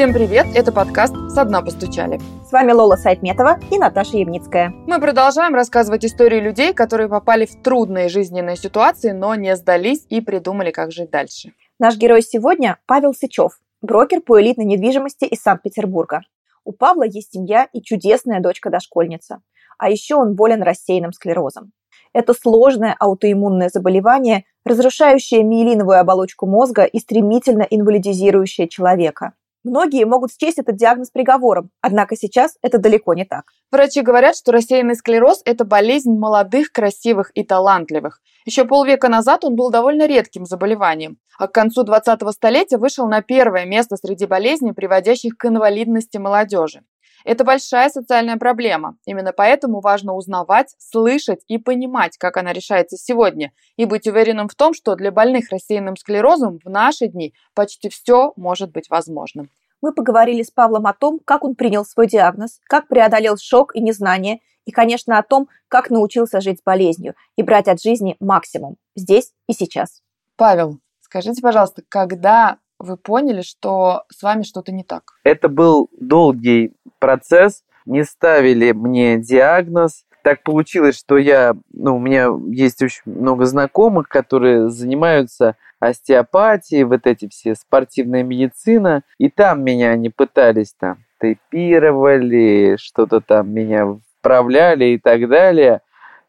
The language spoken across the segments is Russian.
Всем привет! Это подкаст «Со дна постучали». С вами Лола Сайтметова и Наташа Ямницкая. Мы продолжаем рассказывать истории людей, которые попали в трудные жизненные ситуации, но не сдались и придумали, как жить дальше. Наш герой сегодня – Павел Сычев, брокер по элитной недвижимости из Санкт-Петербурга. У Павла есть семья и чудесная дочка-дошкольница. А еще он болен рассеянным склерозом. Это сложное аутоиммунное заболевание, разрушающее миелиновую оболочку мозга и стремительно инвалидизирующее человека. Многие могут счесть этот диагноз приговором, однако сейчас это далеко не так. Врачи говорят, что рассеянный склероз – это болезнь молодых, красивых и талантливых. Еще полвека назад он был довольно редким заболеванием, а к концу 20-го столетия вышел на первое место среди болезней, приводящих к инвалидности молодежи. Это большая социальная проблема. Именно поэтому важно узнавать, слышать и понимать, как она решается сегодня, и быть уверенным в том, что для больных рассеянным склерозом в наши дни почти все может быть возможным. Мы поговорили с Павлом о том, как он принял свой диагноз, как преодолел шок и незнание, и, конечно, о том, как научился жить с болезнью и брать от жизни максимум здесь и сейчас. Павел, скажите, пожалуйста, когда вы поняли, что с вами что-то не так? Это был долгий процесс. Не ставили мне диагноз. Так получилось, что я, ну, у меня есть очень много знакомых, которые занимаются остеопатией, вот эти все спортивная медицина, и там меня они пытались там тейпировали, что-то там меня вправляли и так далее.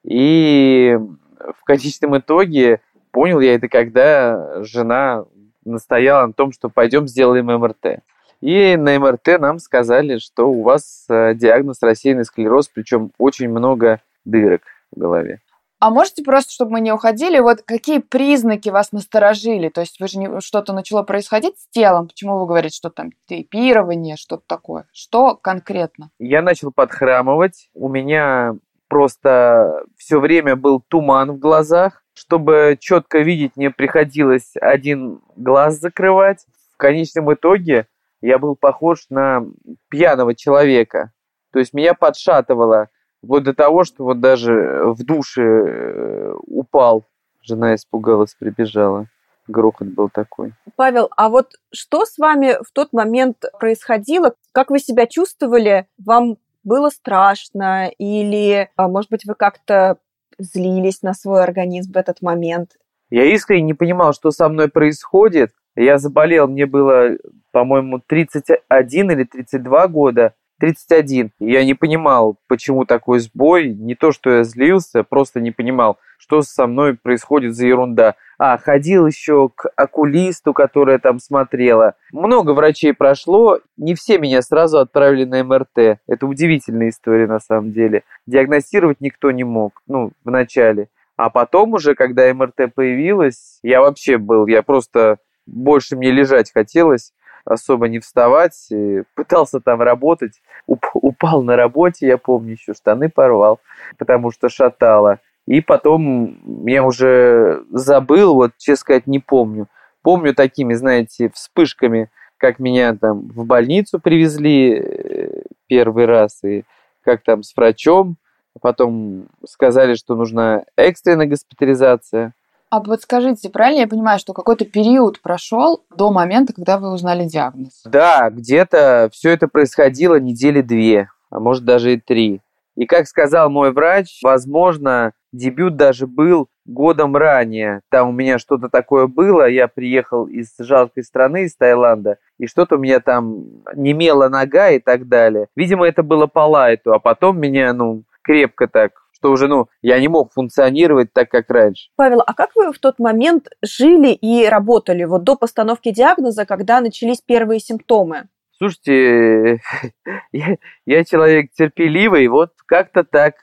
И в конечном итоге понял я это, когда жена настояла на том, что пойдем сделаем МРТ. И на МРТ нам сказали, что у вас э, диагноз рассеянный склероз, причем очень много дырок в голове. А можете просто, чтобы мы не уходили, вот какие признаки вас насторожили? То есть вы же не, что-то начало происходить с телом, почему вы говорите, что там тейпирование, что-то такое? Что конкретно? Я начал подхрамывать, у меня просто все время был туман в глазах, чтобы четко видеть, мне приходилось один глаз закрывать. В конечном итоге я был похож на пьяного человека. То есть меня подшатывало вплоть до того, что вот даже в душе э, упал. Жена испугалась, прибежала. Грохот был такой. Павел, а вот что с вами в тот момент происходило? Как вы себя чувствовали? Вам было страшно? Или, а, может быть, вы как-то злились на свой организм в этот момент? Я искренне не понимал, что со мной происходит. Я заболел, мне было, по-моему, 31 или 32 года. 31. Я не понимал, почему такой сбой. Не то, что я злился, просто не понимал, что со мной происходит за ерунда. А, ходил еще к окулисту, которая там смотрела. Много врачей прошло, не все меня сразу отправили на МРТ. Это удивительная история на самом деле. Диагностировать никто не мог, ну, в начале. А потом уже, когда МРТ появилась, я вообще был, я просто больше мне лежать хотелось, особо не вставать, пытался там работать, уп- упал на работе, я помню, еще штаны порвал, потому что шатало. И потом я уже забыл, вот, честно сказать, не помню. Помню такими, знаете, вспышками, как меня там в больницу привезли э, первый раз, и как там с врачом, потом сказали, что нужна экстренная госпитализация. А вот скажите, правильно я понимаю, что какой-то период прошел до момента, когда вы узнали диагноз? Да, где-то все это происходило недели две, а может даже и три. И как сказал мой врач, возможно, дебют даже был годом ранее. Там у меня что-то такое было, я приехал из жалкой страны, из Таиланда, и что-то у меня там немела нога и так далее. Видимо, это было по лайту, а потом меня, ну, крепко так что уже, ну, я не мог функционировать так, как раньше. Павел, а как вы в тот момент жили и работали вот до постановки диагноза, когда начались первые симптомы? Слушайте, я, я человек терпеливый, вот как-то так.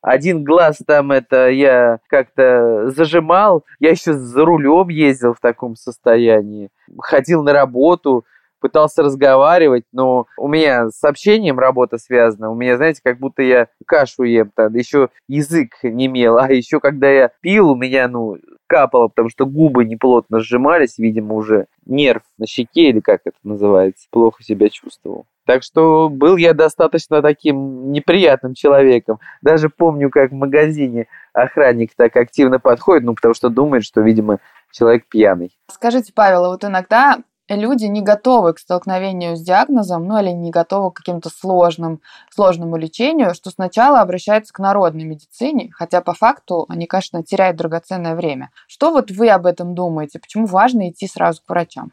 Один глаз там это я как-то зажимал. Я еще за рулем ездил в таком состоянии. Ходил на работу, пытался разговаривать, но у меня с общением работа связана. У меня, знаете, как будто я кашу ем, там, еще язык не мел, а еще когда я пил, у меня, ну, капало, потому что губы неплотно сжимались, видимо, уже нерв на щеке, или как это называется, плохо себя чувствовал. Так что был я достаточно таким неприятным человеком. Даже помню, как в магазине охранник так активно подходит, ну, потому что думает, что, видимо, человек пьяный. Скажите, Павел, а вот иногда люди не готовы к столкновению с диагнозом, ну или не готовы к каким-то сложным, сложному лечению, что сначала обращаются к народной медицине, хотя по факту они, конечно, теряют драгоценное время. Что вот вы об этом думаете? Почему важно идти сразу к врачам?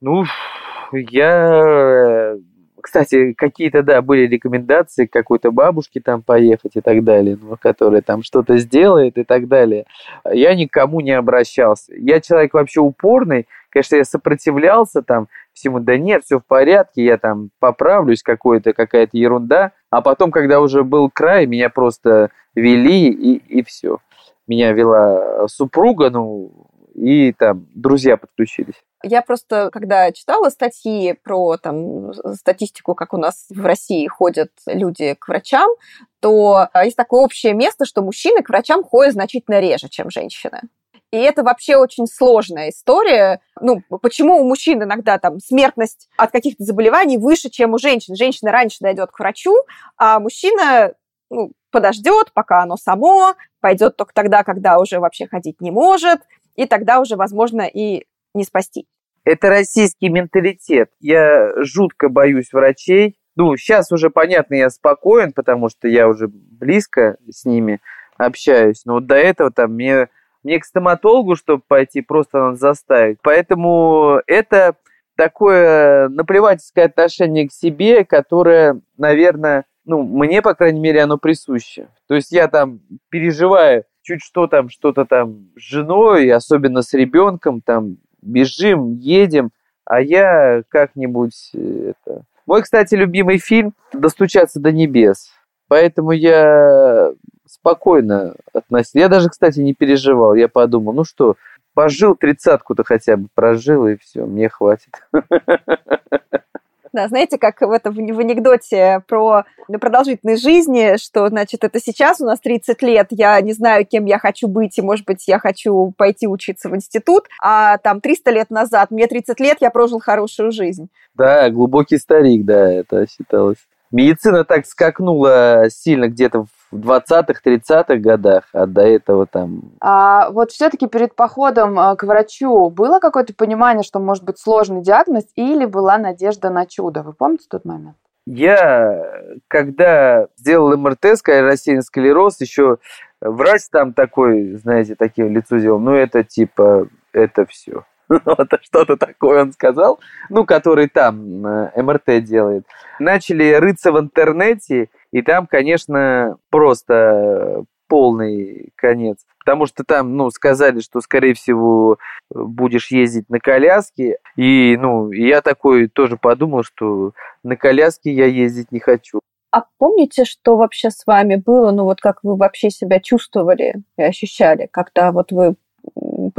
Ну, я кстати, какие-то, да, были рекомендации какой-то бабушке там поехать и так далее, ну, которая там что-то сделает и так далее. Я никому не обращался. Я человек вообще упорный, конечно, я сопротивлялся там всему, да нет, все в порядке, я там поправлюсь, какой-то, какая-то ерунда. А потом, когда уже был край, меня просто вели и, и все. Меня вела супруга, ну, и там друзья подключились. Я просто, когда читала статьи про там, статистику, как у нас в России ходят люди к врачам, то а, есть такое общее место, что мужчины к врачам ходят значительно реже, чем женщины. И это вообще очень сложная история. Ну, почему у мужчин иногда там смертность от каких-то заболеваний выше, чем у женщин? Женщина раньше дойдет к врачу, а мужчина ну, подождет, пока оно само, пойдет только тогда, когда уже вообще ходить не может, и тогда уже, возможно, и не спасти. Это российский менталитет. Я жутко боюсь врачей. Ну, сейчас уже понятно, я спокоен, потому что я уже близко с ними общаюсь. Но вот до этого там мне, мне к стоматологу, чтобы пойти, просто надо заставить. Поэтому это такое наплевательское отношение к себе, которое, наверное, ну, мне, по крайней мере, оно присуще. То есть я там переживаю чуть что там, что-то там с женой, особенно с ребенком, там бежим, едем, а я как-нибудь э, это... Мой, кстати, любимый фильм «Достучаться до небес». Поэтому я спокойно относился. Я даже, кстати, не переживал. Я подумал, ну что, пожил тридцатку-то хотя бы, прожил, и все, мне хватит. Да, знаете, как в, этом, в анекдоте про продолжительность жизни, что, значит, это сейчас у нас 30 лет, я не знаю, кем я хочу быть, и, может быть, я хочу пойти учиться в институт, а там 300 лет назад, мне 30 лет, я прожил хорошую жизнь. Да, глубокий старик, да, это считалось. Медицина так скакнула сильно где-то в 20-х, 30-х годах, а до этого там... А вот все-таки перед походом э, к врачу было какое-то понимание, что может быть сложный диагноз, или была надежда на чудо? Вы помните тот момент? Я, когда сделал МРТ, рассеянный склероз, еще врач там такой, знаете, таким лицо сделал, ну это типа, это все. Вот что-то такое он сказал, ну, который там э, МРТ делает. Начали рыться в интернете, и там, конечно, просто полный конец. Потому что там, ну, сказали, что, скорее всего, будешь ездить на коляске. И, ну, я такой тоже подумал, что на коляске я ездить не хочу. А помните, что вообще с вами было? Ну, вот как вы вообще себя чувствовали и ощущали, когда вот вы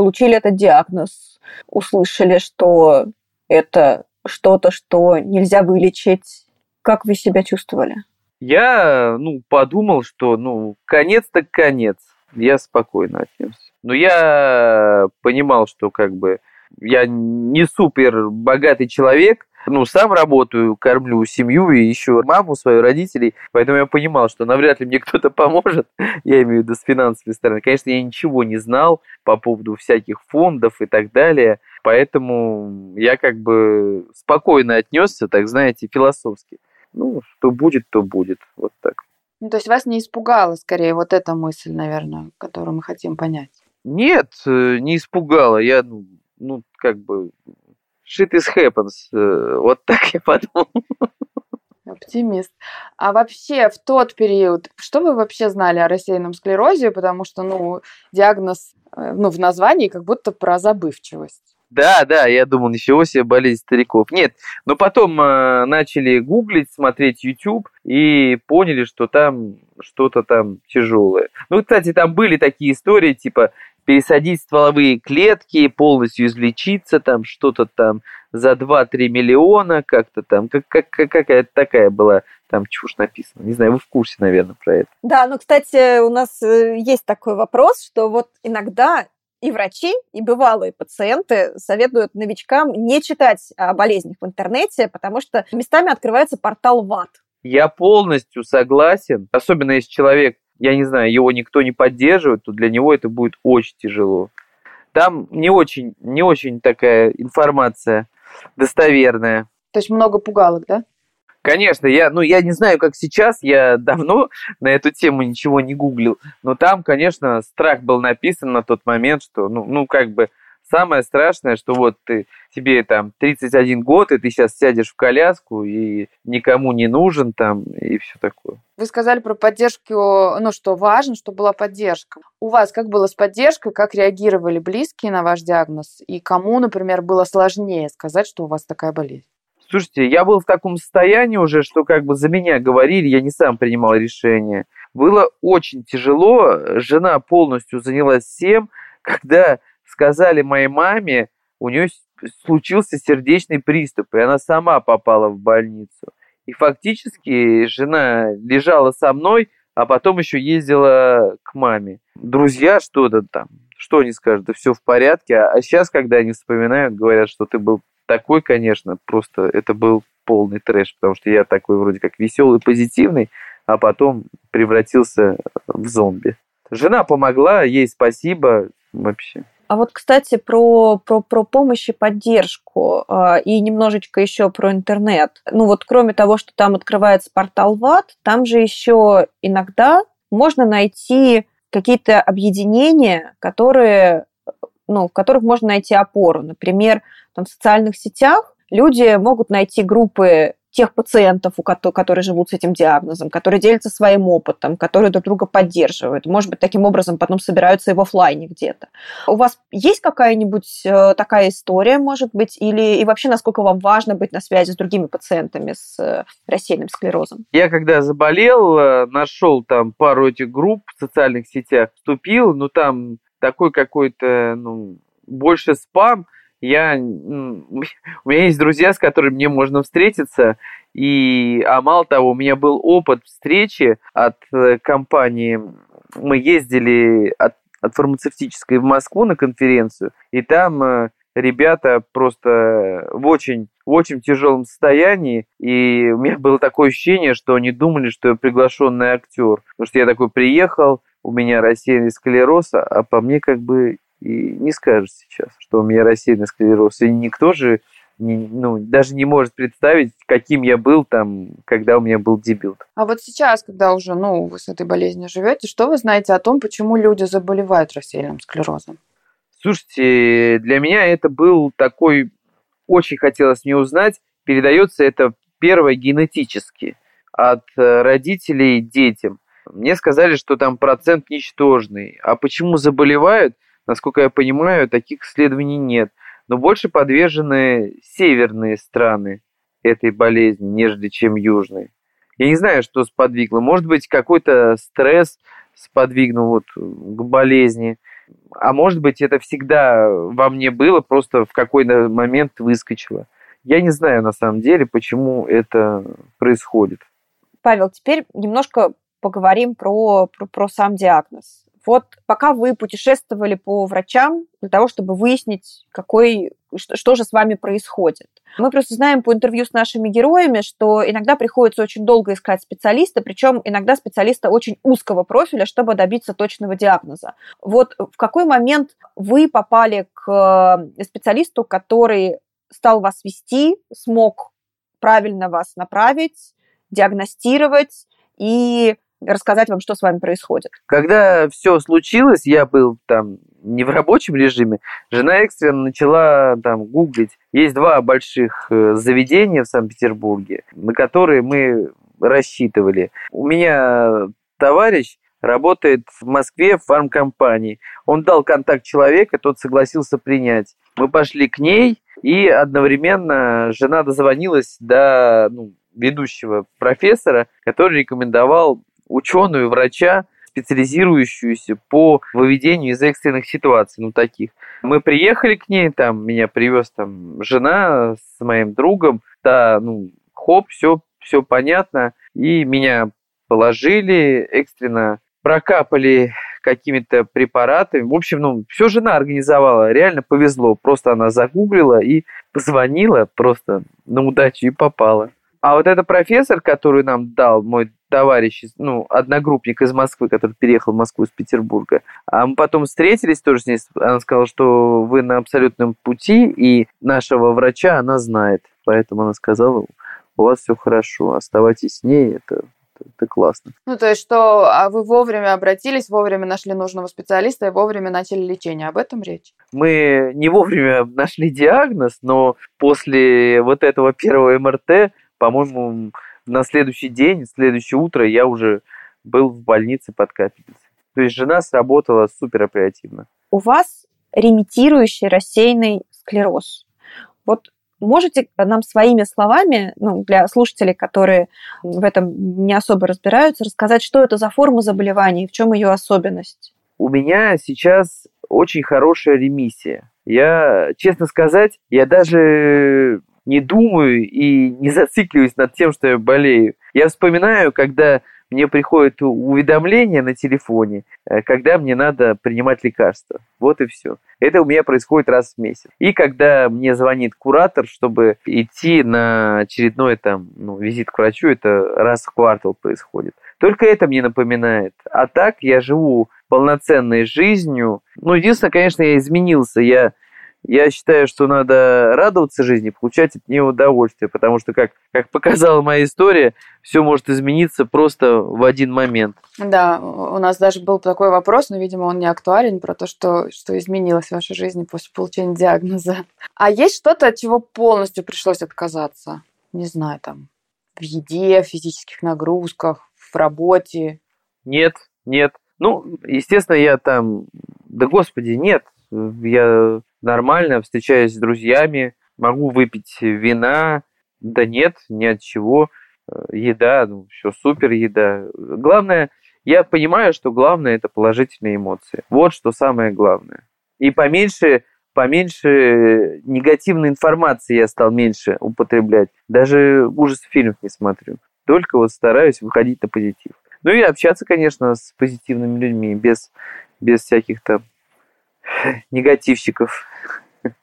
получили этот диагноз, услышали, что это что-то, что нельзя вылечить. Как вы себя чувствовали? Я, ну, подумал, что, ну, конец так конец. Я спокойно отнесся. Но я понимал, что как бы я не супер богатый человек, ну, сам работаю, кормлю семью и еще маму свою, родителей, поэтому я понимал, что навряд ли мне кто-то поможет, я имею в виду с финансовой стороны. Конечно, я ничего не знал по поводу всяких фондов и так далее, поэтому я как бы спокойно отнесся, так знаете, философски ну, что будет, то будет. Вот так. Ну, то есть вас не испугала, скорее, вот эта мысль, наверное, которую мы хотим понять? Нет, э, не испугала. Я, ну, ну как бы, shit is happens. Э, вот так я подумал. Оптимист. А вообще в тот период, что вы вообще знали о рассеянном склерозе? Потому что, ну, диагноз, э, ну, в названии как будто про забывчивость. Да, да, я думал, ничего себе болезнь стариков. Нет, но потом э, начали гуглить, смотреть YouTube и поняли, что там что-то там тяжелое. Ну, кстати, там были такие истории, типа пересадить стволовые клетки, полностью излечиться, там что-то там за 2-3 миллиона, как-то там, как, как, какая-то такая была там чушь написана. Не знаю, вы в курсе, наверное, про это. Да, ну, кстати, у нас э, есть такой вопрос, что вот иногда и врачи, и бывалые пациенты советуют новичкам не читать о болезнях в интернете, потому что местами открывается портал ВАД. Я полностью согласен, особенно если человек, я не знаю, его никто не поддерживает, то для него это будет очень тяжело. Там не очень, не очень такая информация достоверная. То есть много пугалок, да? Конечно, я, ну, я не знаю, как сейчас, я давно на эту тему ничего не гуглил, но там, конечно, страх был написан на тот момент, что, ну, ну как бы, самое страшное, что вот ты, тебе там 31 год, и ты сейчас сядешь в коляску, и никому не нужен там, и все такое. Вы сказали про поддержку, ну, что важно, что была поддержка. У вас как было с поддержкой, как реагировали близкие на ваш диагноз, и кому, например, было сложнее сказать, что у вас такая болезнь? Слушайте, я был в таком состоянии уже, что как бы за меня говорили, я не сам принимал решение. Было очень тяжело, жена полностью занялась всем, когда сказали моей маме, у нее случился сердечный приступ, и она сама попала в больницу. И фактически жена лежала со мной, а потом еще ездила к маме. Друзья что-то там, что они скажут, да все в порядке. А сейчас, когда они вспоминают, говорят, что ты был такой, конечно, просто это был полный трэш, потому что я такой вроде как веселый, позитивный, а потом превратился в зомби. Жена помогла, ей спасибо вообще. А вот, кстати, про, про, про помощь и поддержку э, и немножечко еще про интернет. Ну вот кроме того, что там открывается портал ВАД, там же еще иногда можно найти какие-то объединения, которые ну, в которых можно найти опору. Например, там, в социальных сетях люди могут найти группы тех пациентов, у которых, которые живут с этим диагнозом, которые делятся своим опытом, которые друг друга поддерживают. Может быть, таким образом потом собираются и в офлайне где-то. У вас есть какая-нибудь э, такая история, может быть, или и вообще насколько вам важно быть на связи с другими пациентами с э, рассеянным склерозом? Я когда заболел, э, нашел там пару этих групп в социальных сетях, вступил, ну там такой какой-то, ну, больше спам. Я, у меня есть друзья, с которыми мне можно встретиться, и, а мало того, у меня был опыт встречи от э, компании. Мы ездили от, от фармацевтической в Москву на конференцию, и там э, ребята просто в очень, в очень тяжелом состоянии, и у меня было такое ощущение, что они думали, что я приглашенный актер, потому что я такой приехал, у меня рассеянный склероз, а по мне как бы и не скажешь сейчас, что у меня рассеянный склероз. И никто же не, ну, даже не может представить, каким я был там, когда у меня был дебют. А вот сейчас, когда уже ну, вы с этой болезнью живете, что вы знаете о том, почему люди заболевают рассеянным склерозом? Слушайте, для меня это был такой, очень хотелось мне узнать, передается это первое генетически от э, родителей детям. Мне сказали, что там процент ничтожный. А почему заболевают, насколько я понимаю, таких исследований нет. Но больше подвержены северные страны этой болезни, нежели чем южные. Я не знаю, что сподвигло. Может быть, какой-то стресс сподвигнул вот к болезни. А может быть, это всегда во мне было, просто в какой-то момент выскочило. Я не знаю на самом деле, почему это происходит. Павел, теперь немножко поговорим про, про, про сам диагноз. Вот пока вы путешествовали по врачам для того, чтобы выяснить, какой, что, что же с вами происходит. Мы просто знаем по интервью с нашими героями, что иногда приходится очень долго искать специалиста, причем иногда специалиста очень узкого профиля, чтобы добиться точного диагноза. Вот в какой момент вы попали к э, специалисту, который стал вас вести, смог правильно вас направить, диагностировать и рассказать вам, что с вами происходит. Когда все случилось, я был там не в рабочем режиме, жена экстренно начала там гуглить. Есть два больших э, заведения в Санкт-Петербурге, на которые мы рассчитывали. У меня товарищ работает в Москве в фармкомпании. Он дал контакт человека, тот согласился принять. Мы пошли к ней, и одновременно жена дозвонилась до ну, ведущего профессора, который рекомендовал ученую, врача, специализирующуюся по выведению из экстренных ситуаций, ну таких. Мы приехали к ней, там меня привез там жена с моим другом, да, ну хоп, все, все понятно, и меня положили экстренно, прокапали какими-то препаратами. В общем, ну, все жена организовала, реально повезло. Просто она загуглила и позвонила просто на удачу и попала. А вот этот профессор, который нам дал мой товарищ, ну, одногруппник из Москвы, который переехал в Москву из Петербурга. А мы потом встретились тоже с ней. Она сказала, что вы на абсолютном пути, и нашего врача она знает. Поэтому она сказала, у вас все хорошо, оставайтесь с ней, это это классно. Ну, то есть, что а вы вовремя обратились, вовремя нашли нужного специалиста и вовремя начали лечение. Об этом речь? Мы не вовремя нашли диагноз, но после вот этого первого МРТ, по-моему, на следующий день, следующее утро я уже был в больнице под капельницей. То есть жена сработала супер оперативно. У вас ремитирующий рассеянный склероз. Вот Можете нам своими словами, ну, для слушателей, которые в этом не особо разбираются, рассказать, что это за форма заболевания и в чем ее особенность? У меня сейчас очень хорошая ремиссия. Я, честно сказать, я даже не думаю и не зацикливаюсь над тем, что я болею. Я вспоминаю, когда мне приходит уведомление на телефоне, э, когда мне надо принимать лекарства. Вот и все. Это у меня происходит раз в месяц. И когда мне звонит куратор, чтобы идти на очередной там, ну, визит к врачу, это раз в квартал происходит. Только это мне напоминает. А так я живу полноценной жизнью. Ну, единственное, конечно, я изменился. Я я считаю, что надо радоваться жизни, получать от нее удовольствие, потому что, как, как показала моя история, все может измениться просто в один момент. Да, у нас даже был такой вопрос, но, видимо, он не актуален, про то, что, что изменилось в вашей жизни после получения диагноза. А есть что-то, от чего полностью пришлось отказаться? Не знаю, там, в еде, в физических нагрузках, в работе? Нет, нет. Ну, естественно, я там... Да, господи, нет. Я нормально, встречаюсь с друзьями, могу выпить вина, да нет, ни от чего, э, еда, ну, все супер еда. Главное, я понимаю, что главное это положительные эмоции. Вот что самое главное. И поменьше, поменьше негативной информации я стал меньше употреблять. Даже ужас фильмов не смотрю. Только вот стараюсь выходить на позитив. Ну и общаться, конечно, с позитивными людьми, без, без всяких там негативщиков.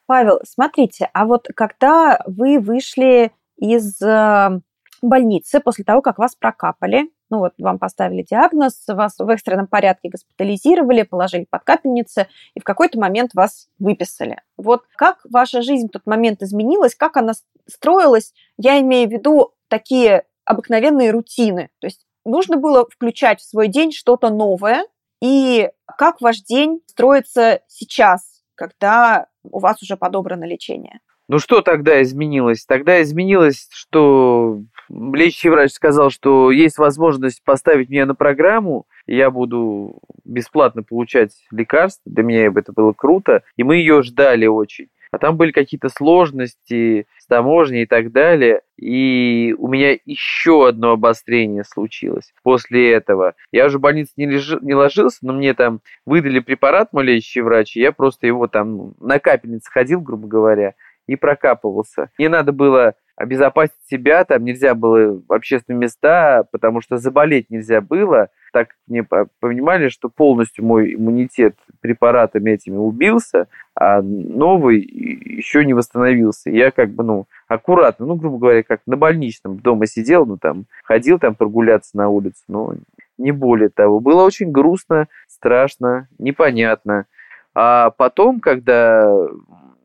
Павел, смотрите, а вот когда вы вышли из э, больницы после того, как вас прокапали, ну вот вам поставили диагноз, вас в экстренном порядке госпитализировали, положили под капельницы и в какой-то момент вас выписали. Вот как ваша жизнь в тот момент изменилась, как она строилась, я имею в виду такие обыкновенные рутины. То есть нужно было включать в свой день что-то новое, и как ваш день строится сейчас, когда у вас уже подобрано лечение? Ну что тогда изменилось? Тогда изменилось, что лечащий врач сказал, что есть возможность поставить меня на программу, я буду бесплатно получать лекарства, для меня это было круто, и мы ее ждали очень а там были какие-то сложности с таможней и так далее. И у меня еще одно обострение случилось после этого. Я уже в больнице не, леж... не ложился, но мне там выдали препарат мой лечащий врач, и я просто его там ну, на капельнице ходил, грубо говоря, и прокапывался. Мне надо было обезопасить себя, там нельзя было в общественные места, потому что заболеть нельзя было, так мне понимали, что полностью мой иммунитет препаратами этими убился, а новый еще не восстановился. Я как бы, ну, аккуратно, ну, грубо говоря, как на больничном дома сидел, ну, там, ходил там прогуляться на улицу, но не более того. Было очень грустно, страшно, непонятно. А потом, когда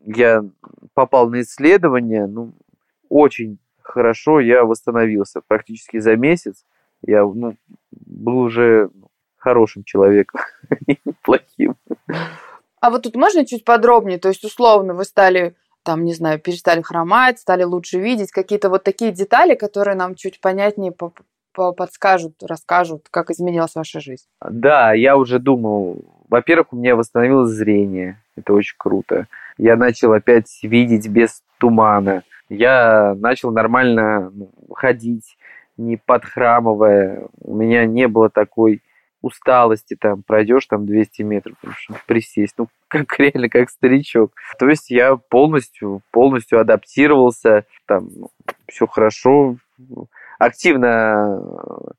я попал на исследование, ну, очень хорошо я восстановился. Практически за месяц я ну, был уже хорошим человеком, неплохим. А вот тут можно чуть подробнее? То есть, условно, вы стали там, не знаю, перестали хромать, стали лучше видеть, какие-то вот такие детали, которые нам чуть понятнее подскажут, расскажут, как изменилась ваша жизнь. Да, я уже думал, во-первых, у меня восстановилось зрение, это очень круто. Я начал опять видеть без тумана я начал нормально ну, ходить, не подхрамывая. У меня не было такой усталости, там, пройдешь там 200 метров, присесть, ну, как реально, как старичок. То есть я полностью, полностью адаптировался, там, ну, все хорошо, активно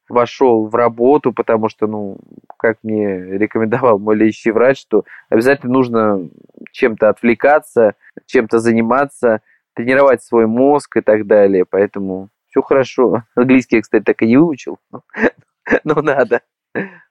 вошел в работу, потому что, ну, как мне рекомендовал мой лечащий врач, что обязательно нужно чем-то отвлекаться, чем-то заниматься, тренировать свой мозг и так далее. Поэтому все хорошо. Английский я, кстати, так и не выучил, но надо.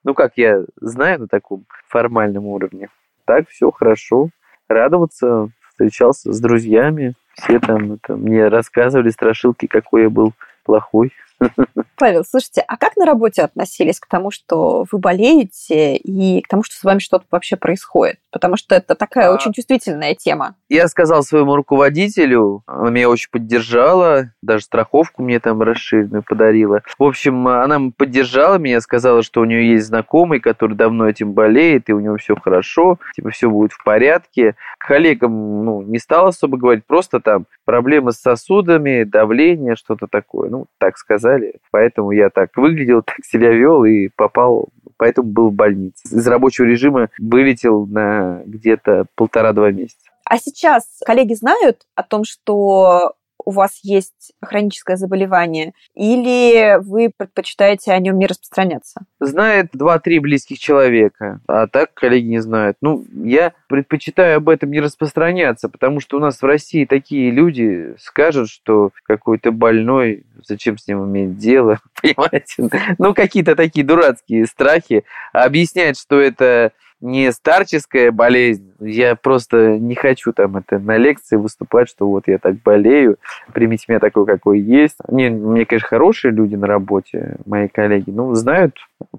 Ну, как я знаю на таком формальном уровне. Так, все хорошо. Радоваться, встречался с друзьями. Все там это, мне рассказывали страшилки, какой я был плохой. Павел, слушайте, а как на работе относились к тому, что вы болеете, и к тому, что с вами что-то вообще происходит? Потому что это такая а... очень чувствительная тема. Я сказал своему руководителю, она меня очень поддержала, даже страховку мне там расширенную подарила. В общем, она поддержала меня, сказала, что у нее есть знакомый, который давно этим болеет, и у него все хорошо, типа все будет в порядке. К коллегам ну, не стала особо говорить, просто там проблемы с сосудами, давление, что-то такое. Ну, так сказали. Поэтому я так выглядел, так себя вел и попал, поэтому был в больнице. Из рабочего режима вылетел на где-то полтора-два месяца. А сейчас коллеги знают о том, что у вас есть хроническое заболевание, или вы предпочитаете о нем не распространяться? Знает два-три близких человека, а так коллеги не знают. Ну, я предпочитаю об этом не распространяться, потому что у нас в России такие люди скажут, что какой-то больной, зачем с ним иметь дело, понимаете? Ну, какие-то такие дурацкие страхи. Объяснять, что это не старческая болезнь. Я просто не хочу там это на лекции выступать, что вот я так болею, примите меня такой, какой есть. Не, мне, конечно, хорошие люди на работе, мои коллеги, но знают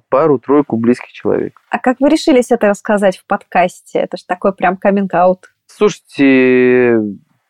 пару-тройку близких человек. А как вы решились это рассказать в подкасте? Это же такой прям каминг-аут. Слушайте,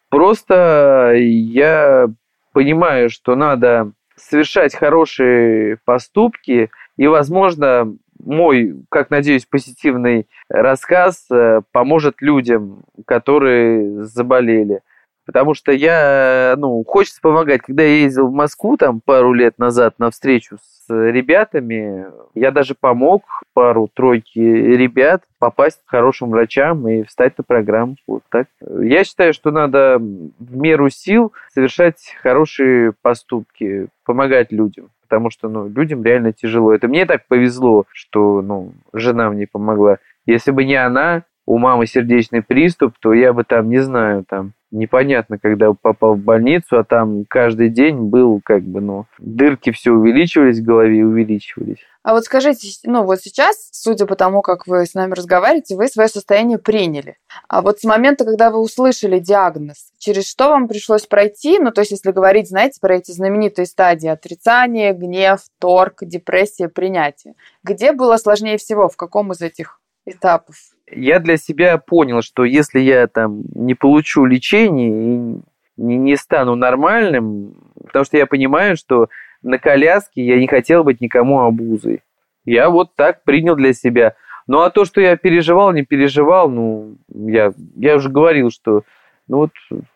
просто я понимаю, что надо совершать хорошие поступки, и, возможно, мой, как надеюсь, позитивный рассказ э, поможет людям, которые заболели. Потому что я, ну, хочется помогать. Когда я ездил в Москву там пару лет назад на встречу с ребятами, я даже помог пару-тройки ребят попасть к хорошим врачам и встать на программу. Вот так. Я считаю, что надо в меру сил совершать хорошие поступки, помогать людям потому что ну, людям реально тяжело. Это мне так повезло, что ну, жена мне помогла. Если бы не она, у мамы сердечный приступ, то я бы там, не знаю, там непонятно, когда попал в больницу, а там каждый день был как бы, ну, дырки все увеличивались в голове увеличивались. А вот скажите, ну вот сейчас, судя по тому, как вы с нами разговариваете, вы свое состояние приняли. А вот с момента, когда вы услышали диагноз, через что вам пришлось пройти? Ну, то есть, если говорить, знаете, про эти знаменитые стадии отрицания, гнев, торг, депрессия, принятие. Где было сложнее всего? В каком из этих этапов? Я для себя понял, что если я там не получу лечение и не, не стану нормальным, потому что я понимаю, что на коляске я не хотел быть никому обузой. Я вот так принял для себя. Ну а то, что я переживал, не переживал, ну, я, я уже говорил, что ну вот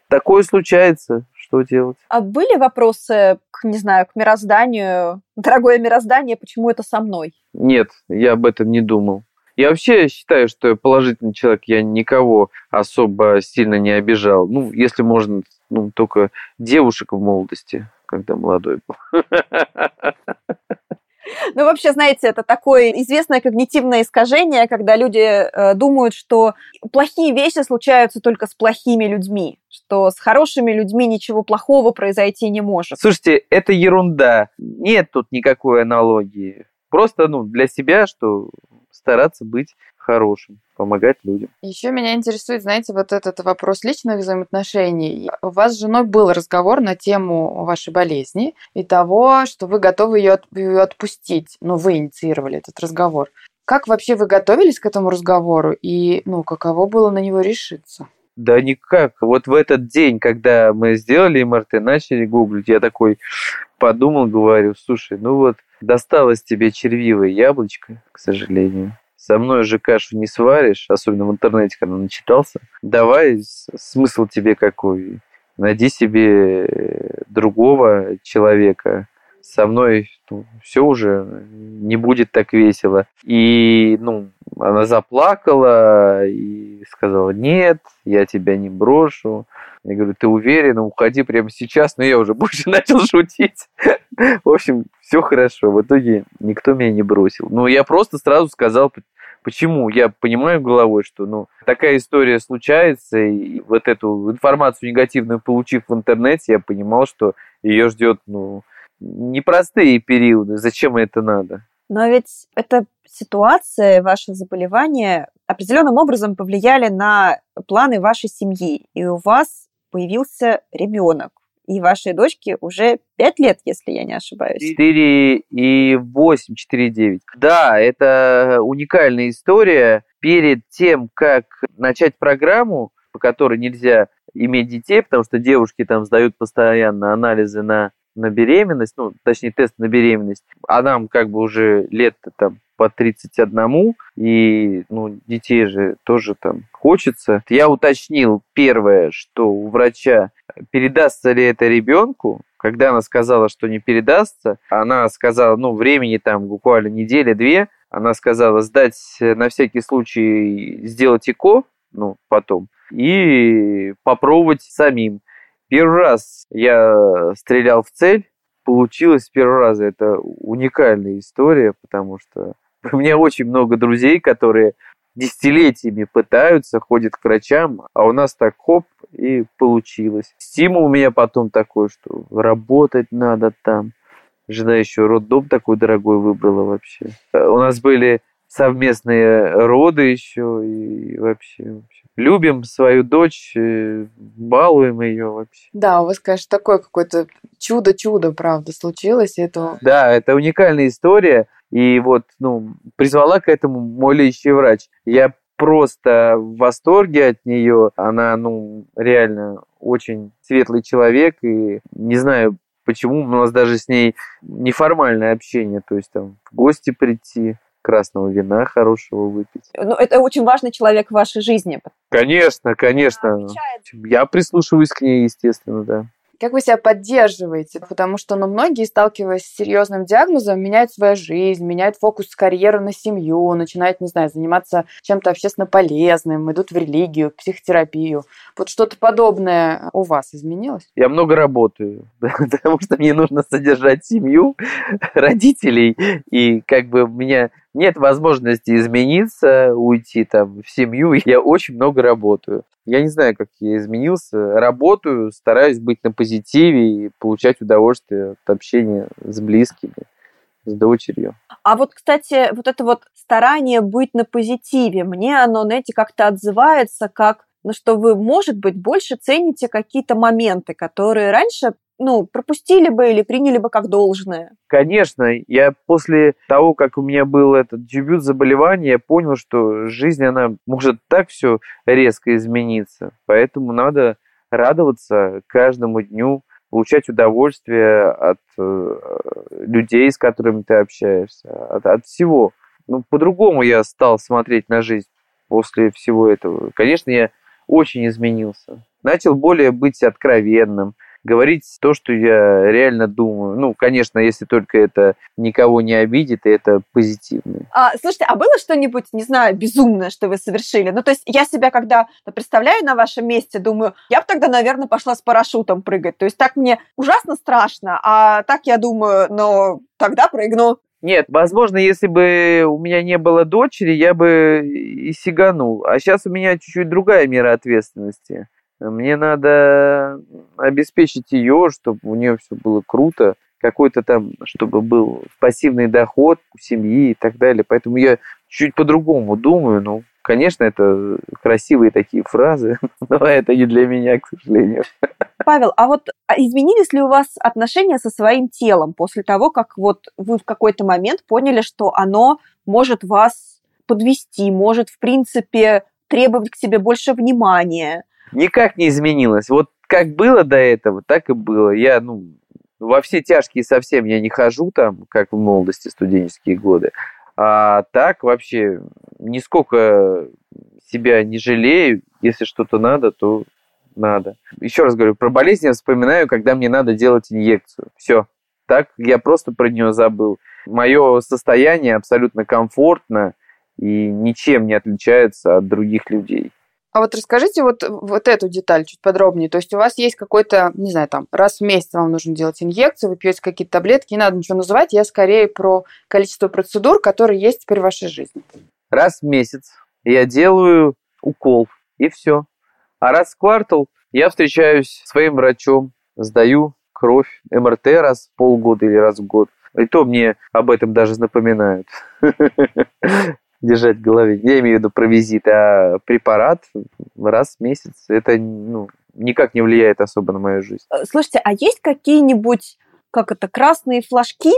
такое случается, что делать. А были вопросы, к, не знаю, к мирозданию? Дорогое мироздание, почему это со мной? Нет, я об этом не думал. Я вообще считаю, что я положительный человек, я никого особо сильно не обижал. Ну, если можно, ну, только девушек в молодости, когда молодой был. Ну, вообще, знаете, это такое известное когнитивное искажение, когда люди э, думают, что плохие вещи случаются только с плохими людьми, что с хорошими людьми ничего плохого произойти не может. Слушайте, это ерунда. Нет тут никакой аналогии. Просто, ну, для себя, что стараться быть хорошим, помогать людям. Еще меня интересует, знаете, вот этот вопрос личных взаимоотношений. У вас с женой был разговор на тему вашей болезни и того, что вы готовы ее, ее отпустить. Ну, вы инициировали этот разговор. Как вообще вы готовились к этому разговору и, ну, каково было на него решиться? Да никак. Вот в этот день, когда мы сделали МРТ, начали гуглить, я такой подумал, говорю, слушай, ну вот досталось тебе червивое яблочко, к сожалению. Со мной же кашу не сваришь, особенно в интернете, когда начитался. Давай, смысл тебе какой? Найди себе другого человека. Со мной ну, все уже не будет так весело. И, ну, она заплакала и сказала, нет, я тебя не брошу. Я говорю, ты уверен, уходи прямо сейчас, но я уже больше начал шутить. В общем, все хорошо. В итоге никто меня не бросил. Ну, я просто сразу сказал, почему. Я понимаю головой, что ну, такая история случается, и вот эту информацию негативную получив в интернете, я понимал, что ее ждет ну, непростые периоды. Зачем это надо? Но ведь эта ситуация, ваше заболевание определенным образом повлияли на планы вашей семьи. И у вас появился ребенок. И вашей дочке уже 5 лет, если я не ошибаюсь. 4 и 8, 4 и 9. Да, это уникальная история. Перед тем, как начать программу, по которой нельзя иметь детей, потому что девушки там сдают постоянно анализы на, на беременность, ну, точнее, тест на беременность, а нам как бы уже лет там по 31, и ну, детей же тоже там хочется. Я уточнил первое, что у врача передастся ли это ребенку, когда она сказала, что не передастся, она сказала, ну, времени там буквально неделя-две, она сказала сдать на всякий случай, сделать ЭКО, ну, потом, и попробовать самим. Первый раз я стрелял в цель, получилось с первого раза. Это уникальная история, потому что у меня очень много друзей, которые десятилетиями пытаются, ходят к врачам, а у нас так хоп, и получилось. Стимул у меня потом такой, что работать надо там. Жена еще роддом такой дорогой выбрала вообще. У нас были совместные роды еще и вообще, вообще. Любим свою дочь, э, балуем ее вообще. Да, у вас, конечно, такое какое-то чудо-чудо, правда, случилось. Это... Да, это уникальная история. И вот, ну, призвала к этому мой лечащий врач. Я просто в восторге от нее. Она, ну, реально очень светлый человек. И не знаю, почему у нас даже с ней неформальное общение. То есть там в гости прийти, красного вина хорошего выпить. Ну, это очень важный человек в вашей жизни. Конечно, конечно. Я прислушиваюсь к ней, естественно, да. Как вы себя поддерживаете? Потому что ну, многие, сталкиваясь с серьезным диагнозом, меняют свою жизнь, меняют фокус карьеры на семью, начинают, не знаю, заниматься чем-то общественно полезным, идут в религию, психотерапию. Вот что-то подобное у вас изменилось? Я много работаю, потому что мне нужно содержать семью, родителей, и как бы у меня нет возможности измениться, уйти там в семью. Я очень много работаю. Я не знаю, как я изменился. Работаю, стараюсь быть на позитиве и получать удовольствие от общения с близкими, с дочерью. А вот, кстати, вот это вот старание быть на позитиве, мне оно, знаете, как-то отзывается как ну, что вы, может быть, больше цените какие-то моменты, которые раньше ну, пропустили бы или приняли бы как должное? Конечно, я после того, как у меня был этот дебют заболевания, я понял, что жизнь, она может так все резко измениться. Поэтому надо радоваться каждому дню, получать удовольствие от э, людей, с которыми ты общаешься, от, от всего. Ну, по-другому я стал смотреть на жизнь после всего этого. Конечно, я очень изменился. Начал более быть откровенным, говорить то, что я реально думаю. Ну, конечно, если только это никого не обидит, и это позитивно. А, слушайте, а было что-нибудь, не знаю, безумное, что вы совершили? Ну, то есть я себя, когда представляю на вашем месте, думаю, я бы тогда, наверное, пошла с парашютом прыгать. То есть так мне ужасно страшно, а так я думаю, ну, тогда прыгну. Нет, возможно, если бы у меня не было дочери, я бы и сиганул. А сейчас у меня чуть-чуть другая мера ответственности. Мне надо обеспечить ее, чтобы у нее все было круто, какой-то там, чтобы был пассивный доход у семьи и так далее. Поэтому я чуть по-другому думаю. Ну, конечно, это красивые такие фразы, но это не для меня, к сожалению. Павел, а вот а изменились ли у вас отношения со своим телом после того, как вот вы в какой-то момент поняли, что оно может вас подвести, может, в принципе, требовать к себе больше внимания? Никак не изменилось. Вот как было до этого, так и было. Я, ну, во все тяжкие совсем я не хожу там, как в молодости, студенческие годы. А так вообще нисколько себя не жалею. Если что-то надо, то надо. Еще раз говорю, про болезнь я вспоминаю, когда мне надо делать инъекцию. Все. Так я просто про нее забыл. Мое состояние абсолютно комфортно и ничем не отличается от других людей. А вот расскажите вот, вот эту деталь чуть подробнее. То есть у вас есть какой-то, не знаю, там, раз в месяц вам нужно делать инъекцию, вы пьете какие-то таблетки, не надо ничего называть, я скорее про количество процедур, которые есть теперь в вашей жизни. Раз в месяц я делаю укол, и все. А раз в квартал я встречаюсь с своим врачом, сдаю кровь, МРТ раз в полгода или раз в год. И то мне об этом даже напоминают. Держать в голове. Я имею в виду про визит, а препарат раз в месяц, это ну, никак не влияет особо на мою жизнь. Э, слушайте, а есть какие-нибудь, как это, красные флажки,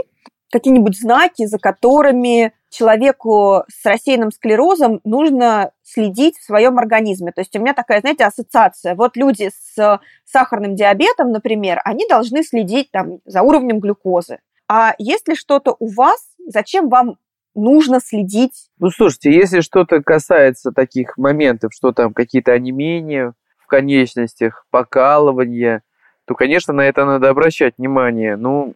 какие-нибудь знаки, за которыми человеку с рассеянным склерозом нужно следить в своем организме. То есть у меня такая, знаете, ассоциация. Вот люди с сахарным диабетом, например, они должны следить там, за уровнем глюкозы. А есть ли что-то у вас, зачем вам нужно следить? Ну, слушайте, если что-то касается таких моментов, что там какие-то онемения в конечностях, покалывания, то, конечно, на это надо обращать внимание. Ну,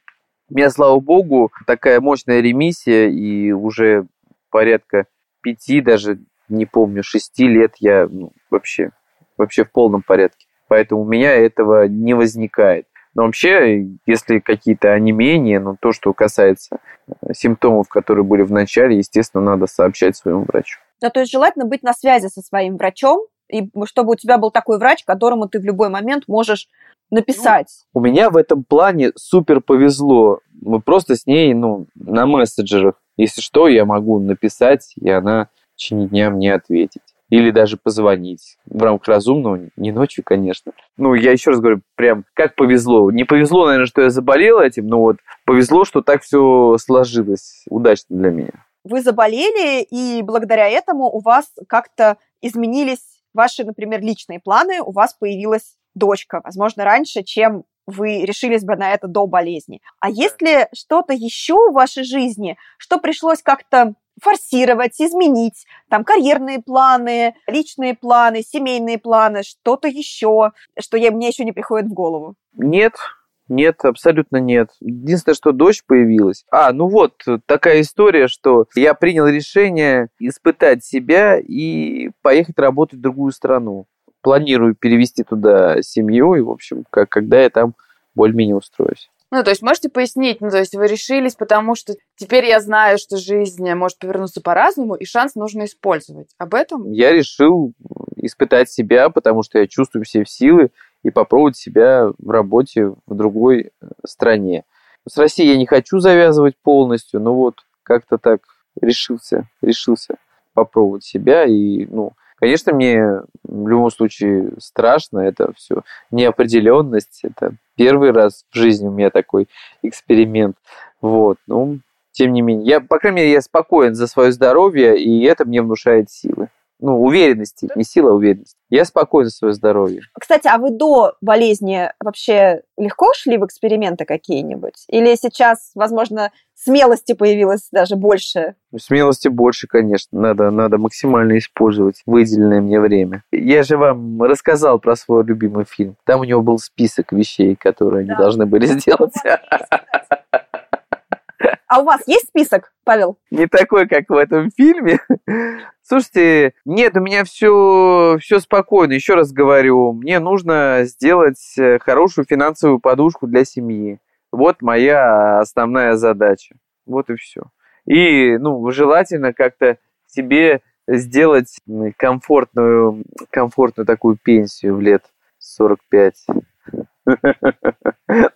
у меня, слава богу, такая мощная ремиссия, и уже порядка пяти, даже не помню, шести лет я ну, вообще, вообще в полном порядке. Поэтому у меня этого не возникает. Но вообще, если какие-то онемения, ну, то, что касается э, симптомов, которые были в начале, естественно, надо сообщать своему врачу. Да, то есть желательно быть на связи со своим врачом, и чтобы у тебя был такой врач, которому ты в любой момент можешь написать. Ну, у меня в этом плане супер повезло. Мы просто с ней, ну, на мессенджерах. Если что, я могу написать, и она в течение дня мне ответить. Или даже позвонить. В рамках разумного, не ночью, конечно. Ну, я еще раз говорю, прям как повезло. Не повезло, наверное, что я заболел этим, но вот повезло, что так все сложилось удачно для меня. Вы заболели, и благодаря этому у вас как-то изменились ваши, например, личные планы, у вас появилась дочка, возможно, раньше, чем вы решились бы на это до болезни. А есть ли что-то еще в вашей жизни, что пришлось как-то форсировать, изменить, там карьерные планы, личные планы, семейные планы, что-то еще, что я, мне еще не приходит в голову? Нет, нет, абсолютно нет. Единственное, что дождь появилась. А, ну вот, такая история, что я принял решение испытать себя и поехать работать в другую страну планирую перевести туда семью, и, в общем, как, когда я там более-менее устроюсь. Ну, то есть можете пояснить, ну, то есть вы решились, потому что теперь я знаю, что жизнь может повернуться по-разному, и шанс нужно использовать. Об этом? Я решил испытать себя, потому что я чувствую все силы, и попробовать себя в работе в другой э, стране. С Россией я не хочу завязывать полностью, но вот как-то так решился, решился попробовать себя, и, ну, Конечно, мне в любом случае страшно, это все неопределенность, это первый раз в жизни у меня такой эксперимент. Вот, ну, тем не менее, я, по крайней мере, я спокоен за свое здоровье, и это мне внушает силы ну, уверенности, не сила, а уверенность. Я спокоен за свое здоровье. Кстати, а вы до болезни вообще легко шли в эксперименты какие-нибудь? Или сейчас, возможно, смелости появилось даже больше? Ну, смелости больше, конечно. Надо, надо максимально использовать выделенное мне время. Я же вам рассказал про свой любимый фильм. Там у него был список вещей, которые да. они должны были сделать. А у вас есть список, Павел? Не такой, как в этом фильме. Слушайте, нет, у меня все, все спокойно. Еще раз говорю, мне нужно сделать э, хорошую финансовую подушку для семьи. Вот моя основная задача. Вот и все. И, ну, желательно как-то себе сделать комфортную, комфортную такую пенсию в лет 45.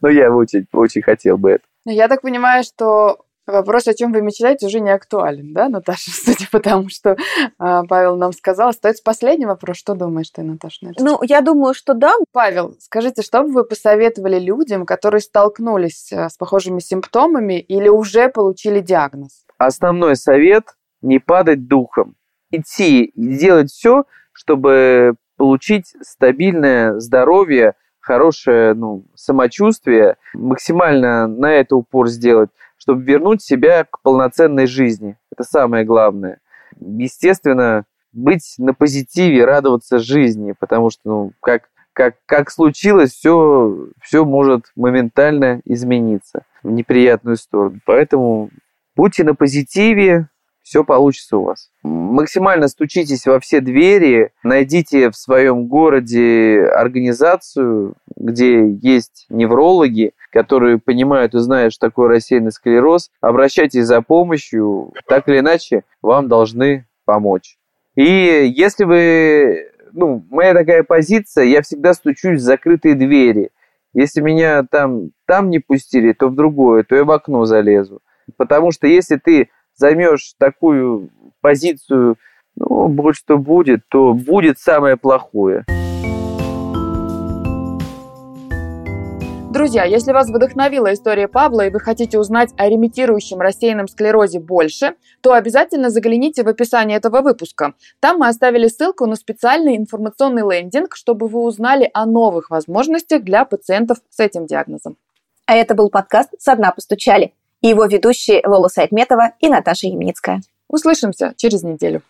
Ну, я очень, очень хотел бы это. Я так понимаю, что вопрос, о чем вы мечтаете, уже не актуален, да, Наташа? Судя по тому, что э, Павел нам сказал. Остается последний вопрос. Что думаешь ты, Наташа? На ну, я думаю, что да. Павел, скажите, что бы вы посоветовали людям, которые столкнулись э, с похожими симптомами или уже получили диагноз? Основной совет – не падать духом. Идти и делать все, чтобы получить стабильное здоровье, хорошее ну, самочувствие, максимально на это упор сделать, чтобы вернуть себя к полноценной жизни. Это самое главное. Естественно, быть на позитиве, радоваться жизни, потому что, ну, как, как, как случилось, все, все может моментально измениться в неприятную сторону. Поэтому будьте на позитиве, все получится у вас. Максимально стучитесь во все двери, найдите в своем городе организацию, где есть неврологи, которые понимают и знают, что такое рассеянный склероз. Обращайтесь за помощью, так или иначе вам должны помочь. И если вы, ну, моя такая позиция, я всегда стучусь в закрытые двери. Если меня там, там не пустили, то в другое, то я в окно залезу. Потому что если ты займешь такую позицию, ну, будь что будет, то будет самое плохое. Друзья, если вас вдохновила история Павла и вы хотите узнать о ремитирующем рассеянном склерозе больше, то обязательно загляните в описание этого выпуска. Там мы оставили ссылку на специальный информационный лендинг, чтобы вы узнали о новых возможностях для пациентов с этим диагнозом. А это был подкаст «Со дна постучали» и его ведущие Лола Сайтметова и Наташа Ямницкая. Услышимся через неделю.